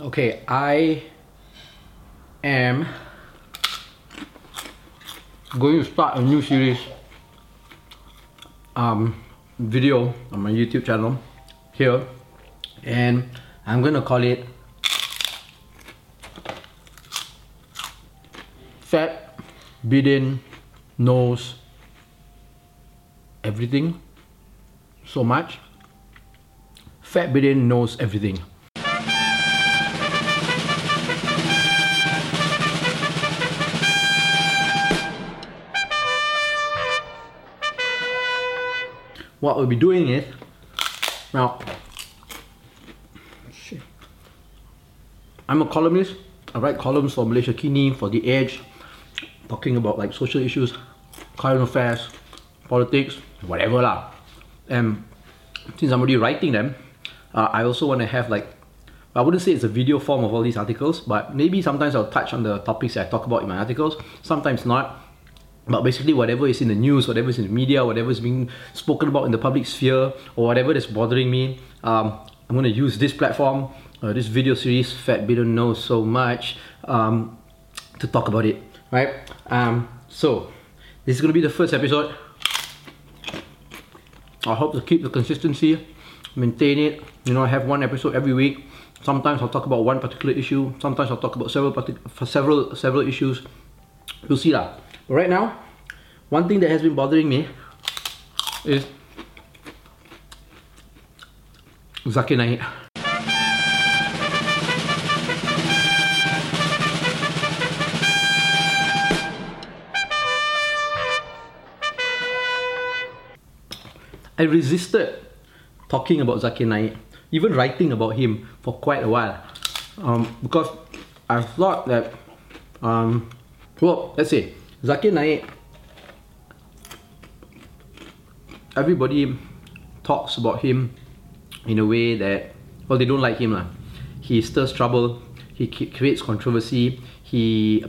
Okay, I am going to start a new series um, video on my YouTube channel here and I'm gonna call it Fat Bidin Knows Everything. So much. Fat Bidin Knows Everything what we'll be doing is now I'm a columnist. I write columns for Malaysiakini for The Edge talking about like social issues current affairs politics whatever lah. And since I'm already writing them uh, I also want to have like I wouldn't say it's a video form of all these articles but maybe sometimes I'll touch on the topics I talk about in my articles sometimes not but basically, whatever is in the news, whatever is in the media, whatever is being spoken about in the public sphere, or whatever that's bothering me, um, I'm going to use this platform, uh, this video series, Fat Bidin Knows So Much, um, to talk about it, right? Um, so, this is going to be the first episode. I hope to keep the consistency, maintain it. You know, I have one episode every week. Sometimes I'll talk about one particular issue. Sometimes I'll talk about several for several several issues. We'll see that. But right now, one thing that has been bothering me is Zakir Naik. I resisted talking about Zakir Naik, even writing about him for quite a while, um, because I thought that, um, well, let's say Zakir Naik, everybody talks about him in a way that, well, they don't like him. Lah. He stirs trouble, he creates controversy, he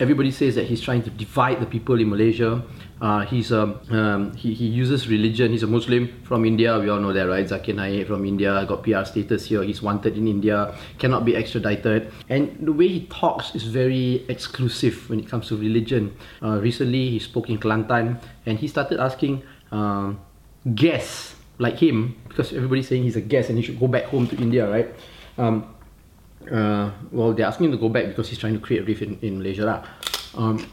everybody says that he's trying to divide the people in Malaysia. Uh, he's a, um, he, he uses religion. He's a Muslim from India. We all know that, right? Zakir Naik from India got PR status here. He's wanted in India, cannot be extradited. And the way he talks is very exclusive when it comes to religion. Uh, recently, he spoke in Kelantan and he started asking um, guests like him, because everybody's saying he's a guest and he should go back home to India, right? Um, uh, well, they're asking him to go back because he's trying to create a reef in, in Malaysia. Lah. Um,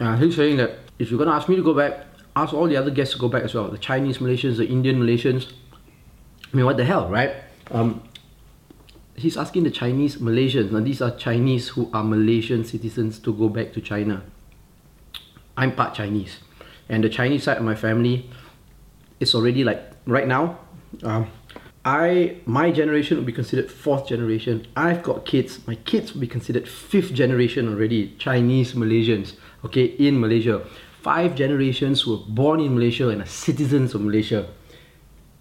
uh, he's saying that if you're going to ask me to go back, ask all the other guests to go back as well. The Chinese Malaysians, the Indian Malaysians. I mean, what the hell, right? Um, he's asking the Chinese Malaysians, now these are Chinese who are Malaysian citizens to go back to China. I'm part Chinese. And the Chinese side of my family is already like, right now, um, I my generation will be considered fourth generation. I've got kids. My kids will be considered fifth generation already. Chinese Malaysians, okay, in Malaysia. Five generations were born in Malaysia and are citizens of Malaysia.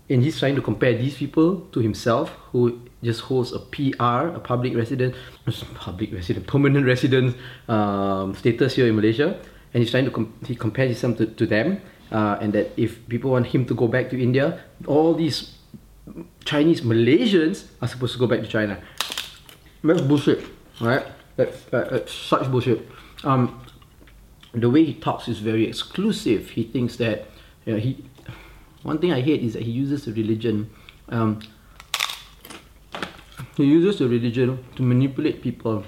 And he's trying to compare these people to himself, who just holds a PR, a public resident, public resident, permanent residence um, status here in Malaysia. And he's trying to com- he compares himself to, to them. Uh, and that if people want him to go back to India, all these Chinese Malaysians are supposed to go back to China. That's bullshit, right? That's, that, that's such bullshit. Um, the way he talks is very exclusive. He thinks that you know, he. One thing I hate is that he uses the religion. Um, he uses the religion to manipulate people.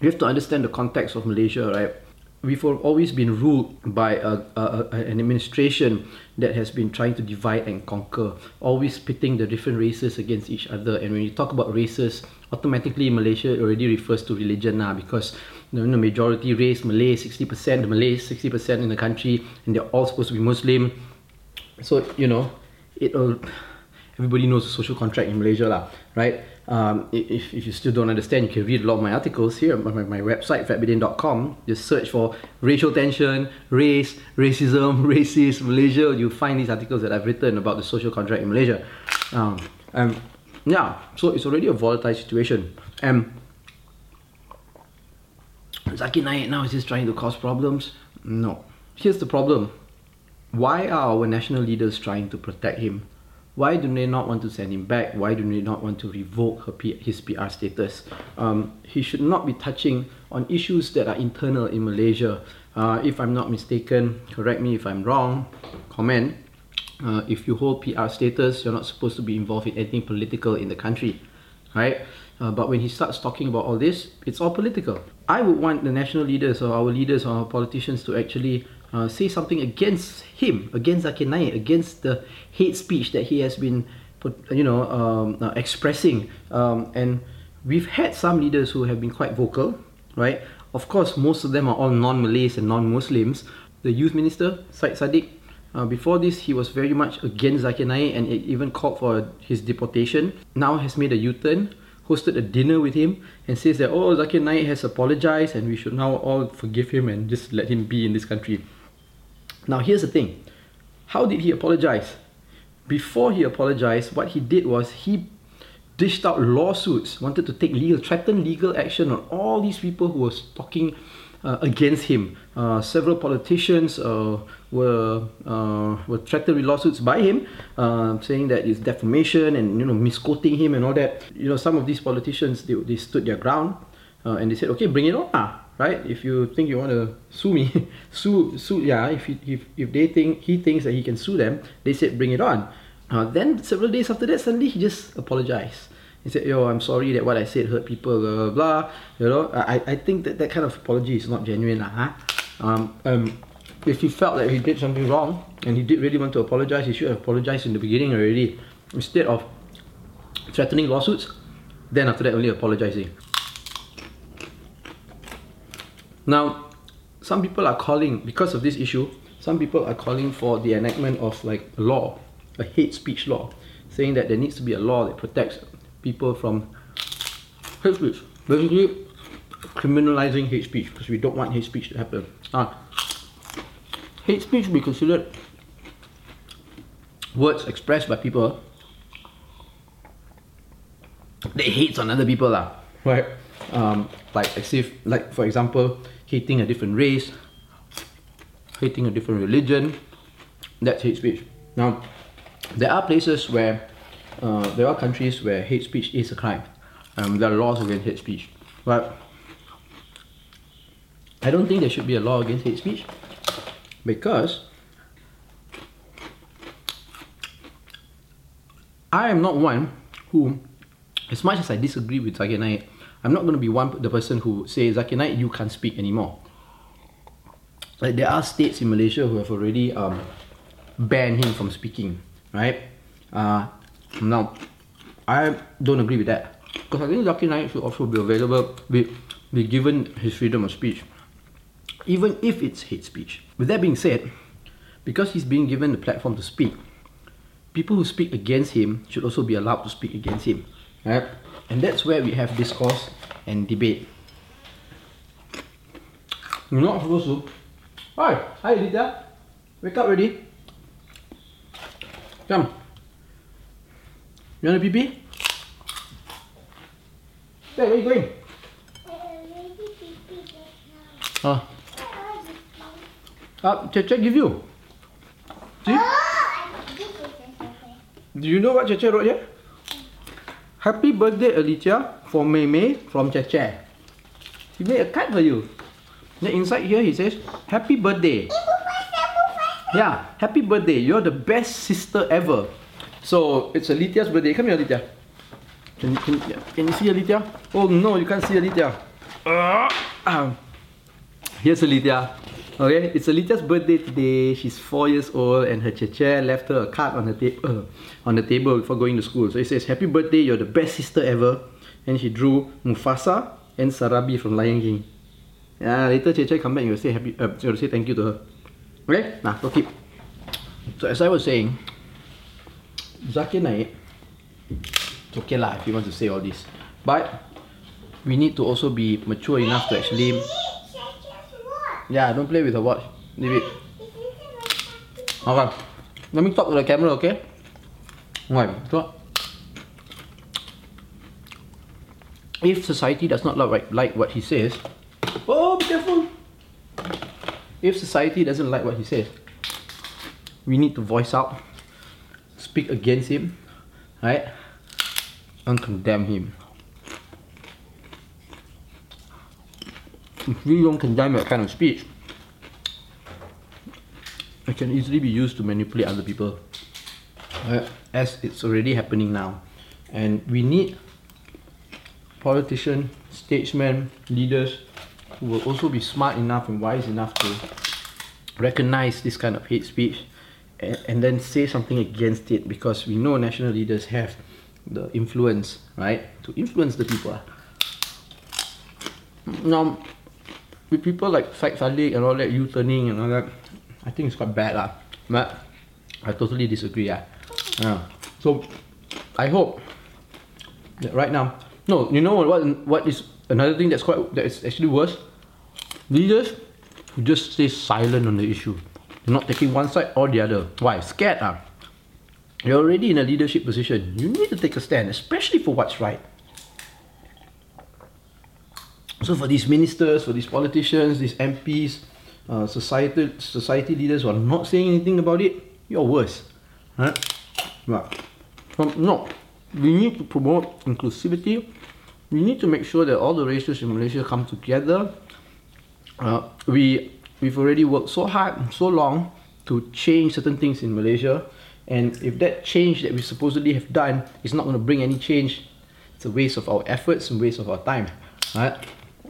You have to understand the context of Malaysia, right? We've always been ruled by a, a, an administration that has been trying to divide and conquer, always pitting the different races against each other. And when you talk about races, automatically Malaysia already refers to religion now because you know, the majority race Malay, 60% the Malays, 60% in the country, and they're all supposed to be Muslim. So you know, it everybody knows the social contract in Malaysia, lah, right? Um, if, if you still don't understand, you can read a lot of my articles here on my, my website, fatbidin.com. Just search for racial tension, race, racism, racist, Malaysia. You'll find these articles that I've written about the social contract in Malaysia. Um, and yeah, so it's already a volatile situation. And Zakir Naik now is just trying to cause problems? No. Here's the problem. Why are our national leaders trying to protect him? Why do they not want to send him back? Why do they not want to revoke her P- his PR status? Um, he should not be touching on issues that are internal in Malaysia. Uh, if I'm not mistaken, correct me if I'm wrong, comment. Uh, if you hold PR status, you're not supposed to be involved in anything political in the country, right? Uh, but when he starts talking about all this, it's all political. I would want the national leaders or our leaders or our politicians to actually uh, say something against him, against Zakir Naik, against the hate speech that he has been, you know, um, uh, expressing. Um, and we've had some leaders who have been quite vocal, right? Of course, most of them are all non-Malays and non-Muslims. The youth minister, Syed Saddiq, uh, before this, he was very much against Zakir Naik and even called for his deportation. Now has made a U-turn hosted a dinner with him and says that, oh, Zakir Naik has apologized and we should now all forgive him and just let him be in this country. Now, here's the thing how did he apologize? Before he apologized, what he did was he dished out lawsuits, wanted to take legal, threatened legal action on all these people who were talking uh, against him. Uh, several politicians uh, were uh, were threatened with lawsuits by him, uh, saying that it's defamation and you know misquoting him and all that. You know, some of these politicians they, they stood their ground uh, and they said, okay, bring it on, ah, right? If you think you want to sue me, sue sue yeah. If if if they think he thinks that he can sue them, they said bring it on. then several days after that, suddenly he just apologized. He said, "Yo, I'm sorry that what I said hurt people." Blah blah. blah. You know, I, I think that that kind of apology is not genuine, lah. Huh? Um, um, if he felt that he did something wrong and he did really want to apologize, he should have apologized in the beginning already, instead of threatening lawsuits. Then after that, only apologizing. Now, some people are calling because of this issue. Some people are calling for the enactment of like a law, a hate speech law, saying that there needs to be a law that protects people from hate speech. Basically, criminalizing hate speech because we don't want hate speech to happen. Ah, hate speech be considered words expressed by people that hates on other people lah, right? Um, like as if, like for example, hating a different race, hating a different religion, that's hate speech. Now, there are places where uh, there are countries where hate speech is a crime. Um, there are laws against hate speech. But I don't think there should be a law against hate speech because I am not one who, as much as I disagree with Zakir Naik, I'm not going to be one the person who says Zakir Naik you can't speak anymore. Like there are states in Malaysia who have already um, banned him from speaking, right? Uh, now, I don't agree with that because I think Zakir Naik should also be available, be, be given his freedom of speech, even if it's hate speech. With that being said, because he's being given the platform to speak, people who speak against him should also be allowed to speak against him, right? And that's where we have discourse and debate. You're not supposed to. Hi, hi, Lydia. Wake up already. Come. You want a pee pee? Hey, where are you going? Oh. Uh, Cheche give you. See? Do you know what Cheche wrote here? Happy birthday, Alicia, for Mei Mei from Cheche. He made a card for you. Then inside here he says, Happy birthday. Yeah, happy birthday. You're the best sister ever. So it's Alitia's birthday. Come here, Alitia. Can, can, can you see Alitia? Oh no, you can't see Alitia. Uh, um, here's Alitia. Okay, it's Alita's birthday today. She's four years old, and her chair left her a card on the table on the table before going to school. So it says, "Happy birthday! You're the best sister ever." And she drew Mufasa and Sarabi from Lion King. Yeah, later Cheche come back, you'll say happy. Uh, you'll say thank you to her. Okay, nah, go keep. So as I was saying, Zakir Naik, it's okay lah if you want to say all this. But we need to also be mature enough to actually. Yeah, don't play with the watch. Leave it. Okay. Let me talk to the camera, okay? Right. So, if society does not like, like what he says, oh, be careful. If society doesn't like what he says, we need to voice out speak against him, right? And condemn him. If we don't condemn that kind of speech, it can easily be used to manipulate other people. As it's already happening now. And we need politicians, statesmen, leaders who will also be smart enough and wise enough to recognize this kind of hate speech and, and then say something against it because we know national leaders have the influence, right, to influence the people. Now, with people like Syed Saddiq and all that, U-turning and all that, I think it's quite bad lah. But I totally disagree. Yeah. yeah. So I hope that right now, no, you know what? What is another thing that's quite that is actually worse? Leaders who just stay silent on the issue. They're not taking one side or the other. Why? Scared ah. You're already in a leadership position. You need to take a stand, especially for what's right. So for these ministers, for these politicians, these MPs, uh, society society leaders who are not saying anything about it, you're worse. Right? But, um, no, we need to promote inclusivity. We need to make sure that all the races in Malaysia come together. Uh, we we've already worked so hard, so long to change certain things in Malaysia, and if that change that we supposedly have done is not going to bring any change, it's a waste of our efforts and waste of our time. Right?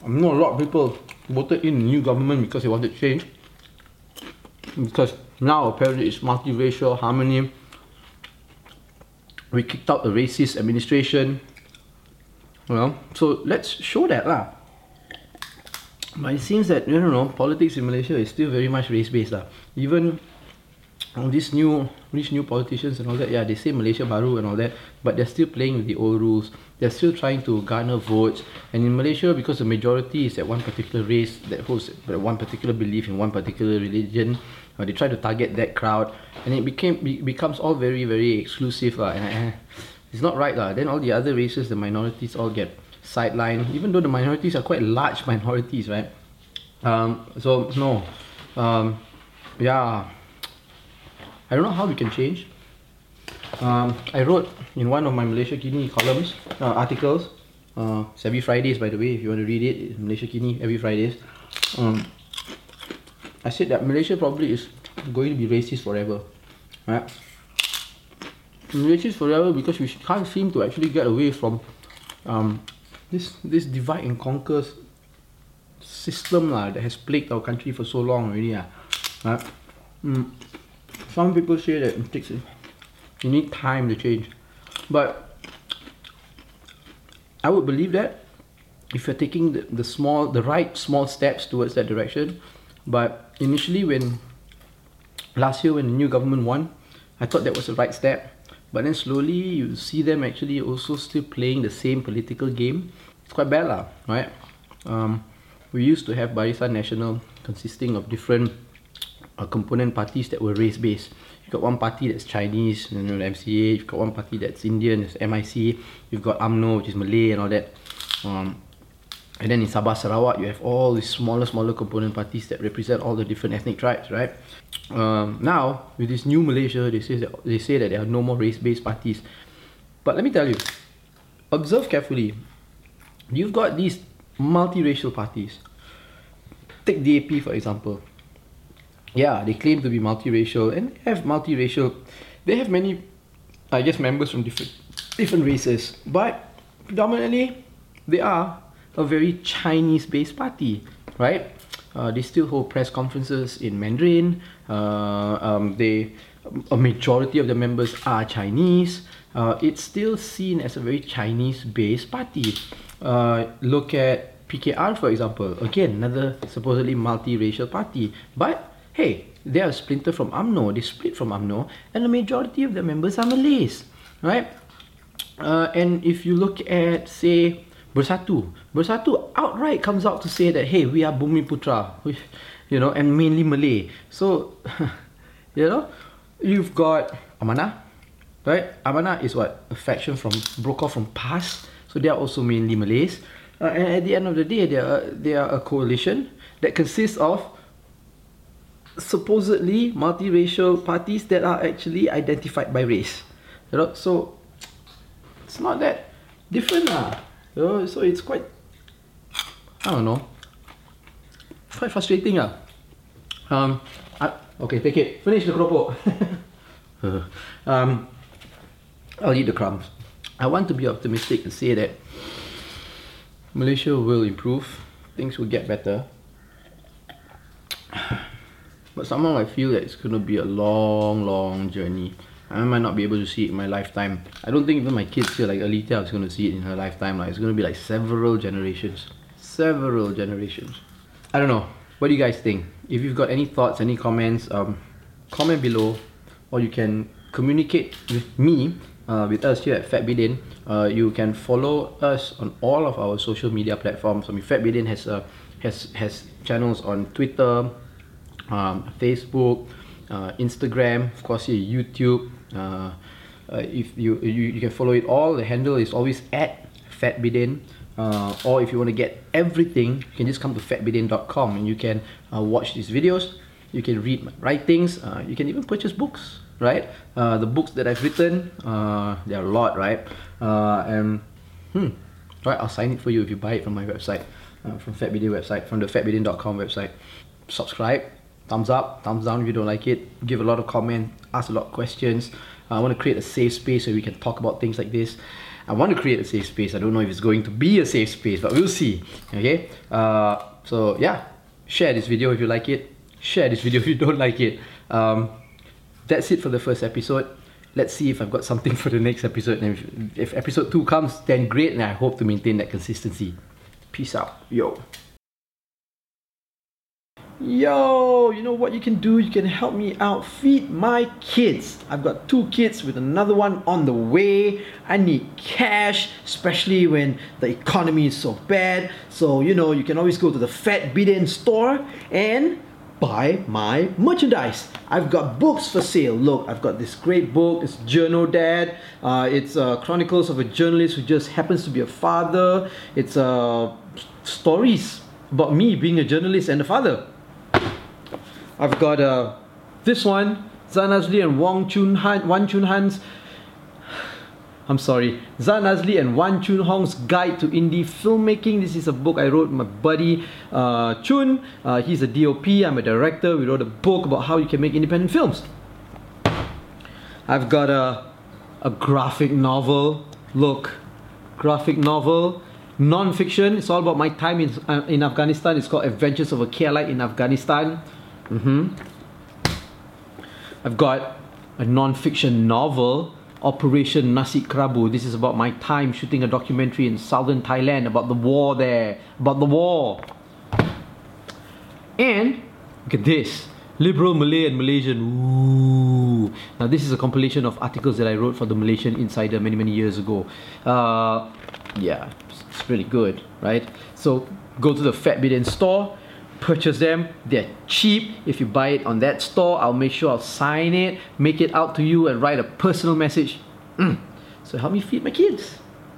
I know a lot of people voted in the new government because they wanted change. Because now apparently it's multiracial harmony. We kicked out the racist administration. Well, so let's show that lah. But it seems that you know politics in Malaysia is still very much race based lah. Even these new these new politicians and all that, yeah, they say Malaysia baru and all that, but they're still playing with the old rules. They're still trying to garner votes. And in Malaysia, because the majority is at one particular race that holds one particular belief in one particular religion, uh, they try to target that crowd, and it became be, becomes all very very exclusive. Uh, and uh, it's not right. Uh. Then all the other races, the minorities, all get sidelined, even though the minorities are quite large minorities, right? Um, so no, um, yeah I don't know how we can change. Um, I wrote in one of my Malaysiakini columns, uh, articles, uh, it's every Fridays by the way, if you want to read it, Malaysiakini every Fridays. Um, I said that Malaysia probably is going to be racist forever. Right? Racist forever because we can't seem to actually get away from um, this this divide and conquer system lah, that has plagued our country for so long already. Uh. Right? Mm some people say that it takes you need time to change. But I would believe that if you're taking the, the small the right small steps towards that direction. But initially when last year when the new government won I thought that was the right step. But then slowly you see them actually also still playing the same political game. It's quite bad lah right? Um, we used to have Barisan Nasional consisting of different uh, component parties that were race based. You've got one party that's Chinese, you know, MCA. You've got one party that's Indian, it's MIC. You've got UMNO, which is Malay and all that. Um, and then in Sabah Sarawak, you have all these smaller, smaller component parties that represent all the different ethnic tribes, right? Um, now, with this new Malaysia, they say that they say that there are no more race-based parties. But let me tell you, observe carefully. You've got these multiracial parties. Take DAP for example yeah, they claim to be multiracial and they have multiracial. They have many, I guess, members from different different races, but predominantly they are a very Chinese-based party, right? Uh, they still hold press conferences in Mandarin. Uh, um, they a majority of the members are Chinese. Uh, it's still seen as a very Chinese-based party. Uh, look at PKR for example. Again, another supposedly multiracial party, but hey, they are splinter from UMNO, they split from UMNO, and the majority of the members are Malays, right? Uh, and if you look at, say, Bersatu, Bersatu outright comes out to say that, hey, we are Bumi Putra, you know, and mainly Malay. So, you know, you've got Amanah, right? Amanah is what? A faction from, broke off from PAS, so they are also mainly Malays. Uh, and at the end of the day, they are, they are a coalition that consists of supposedly multiracial parties that are actually identified by race. You know, so it's not that different lah. You know, so it's quite I don't know. Quite frustrating ah. Um I, okay, take it. Finish the keropok. um I'll eat the crumbs. I want to be optimistic and say that Malaysia will improve, things will get better. But somehow I feel that it's gonna be a long, long journey. I might not be able to see it in my lifetime. I don't think even my kids here, like Alita, is gonna see it in her lifetime. Like it's gonna be like several generations, several generations. I don't know. What do you guys think? If you've got any thoughts, any comments, um, comment below, or you can communicate with me, uh, with us here at Fat. Uh, you can follow us on all of our social media platforms. I mean, Fat has uh, has has channels on Twitter, um, Facebook, uh, Instagram, of course, YouTube. Uh, uh, if you, you you can follow it all, the handle is always at fatbidin. Uh, or if you want to get everything, you can just come to fatbidin.com and you can uh, watch these videos. You can read my writings. Uh, you can even purchase books, right? Uh, the books that I've written, there are a lot, right? And hmm, right, I'll sign it for you if you buy it from my website, from Fatbidin website, from the fatbidin.com website. Subscribe, thumbs up, thumbs down if you don't like it. Give a lot of comment, ask a lot of questions. I want to create a safe space so we can talk about things like this. I want to create a safe space. I don't know if it's going to be a safe space, but we'll see. Okay. Uh, so yeah, share this video if you like it. Share this video if you don't like it. Um, that's it for the first episode. Let's see if I've got something for the next episode. And if, if episode two comes, then great, and I hope to maintain that consistency. Peace out, yo. Yo, you know what you can do? You can help me out. Feed my kids. I've got two kids with another one on the way. I need cash, especially when the economy is so bad. So, you know, you can always go to the Fat Bidin store and buy my merchandise. I've got books for sale. Look, I've got this great book. It's Journal Dad. Uh, it's uh, chronicles of a journalist who just happens to be a father. It's uh, stories about me being a journalist and a father. I've got uh, this one, Zan Azlee and Wong Chun Han, Wan Chun Han's. I'm sorry, Zan Azlee and Wan Chun Hong's Guide to Indie Filmmaking. This is a book I wrote with my buddy uh, Chun. Uh, he's a DOP, I'm a director. We wrote a book about how you can make independent films. I've got a, a graphic novel. Look, graphic novel non-fiction it's all about my time in, uh, in afghanistan it's called adventures of a KLite in afghanistan mm-hmm. i've got a non-fiction novel operation nasi kerabu this is about my time shooting a documentary in southern thailand about the war there about the war and look at this liberal malay and malaysian Ooh. now this is a compilation of articles that i wrote for the malaysian insider many many years ago uh, yeah it's really good, right? So go to the Fat Bidin store, purchase them. They're cheap. If you buy it on that store, I'll make sure I'll sign it, make it out to you, and write a personal message. Mm. So help me feed my kids.